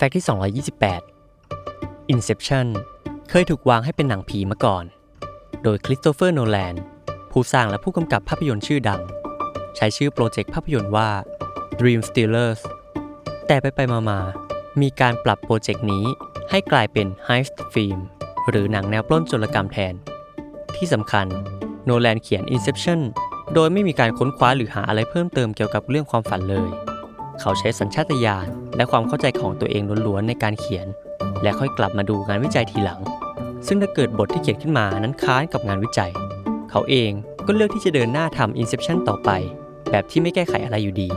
Fact ที่ 228 Inception เคยถูกวางให้เป็นหนังผีมาก่อน โดยคริสโตเฟอร์โนแลนผู้สร้างและผู้กำกับภาพยนตร์ชื่อดัง ใช้ชื่อ project ภาพยนตร์ว่า Dream Stealers แต่ไปไปมามามีการปรับ project นี้ให้กลายเป็น Heist Film หรือหนังแนวปล้นโจรกรรมแทน ที่สำคัญโนแลนเขียน Inception โดยไม่มีการค้นคว้าหรือหาอะไรเพิ่มเติมเกี่ยวกับเรื่องความฝันเลย เขาใช้สัญชาตญาณและความเข้าใจของตัวเองล้วนๆในการเขียน และค่อยกลับมาดูงานวิจัยทีหลัง ซึ่งถ้าเกิดบทที่เขียนขึ้นมานั้นค้านกับงานวิจัย เขาเองก็เลือกที่จะเดินหน้าทำ Inception ต่อไป แบบที่ไม่แก้ไขอะไรอยู่ดี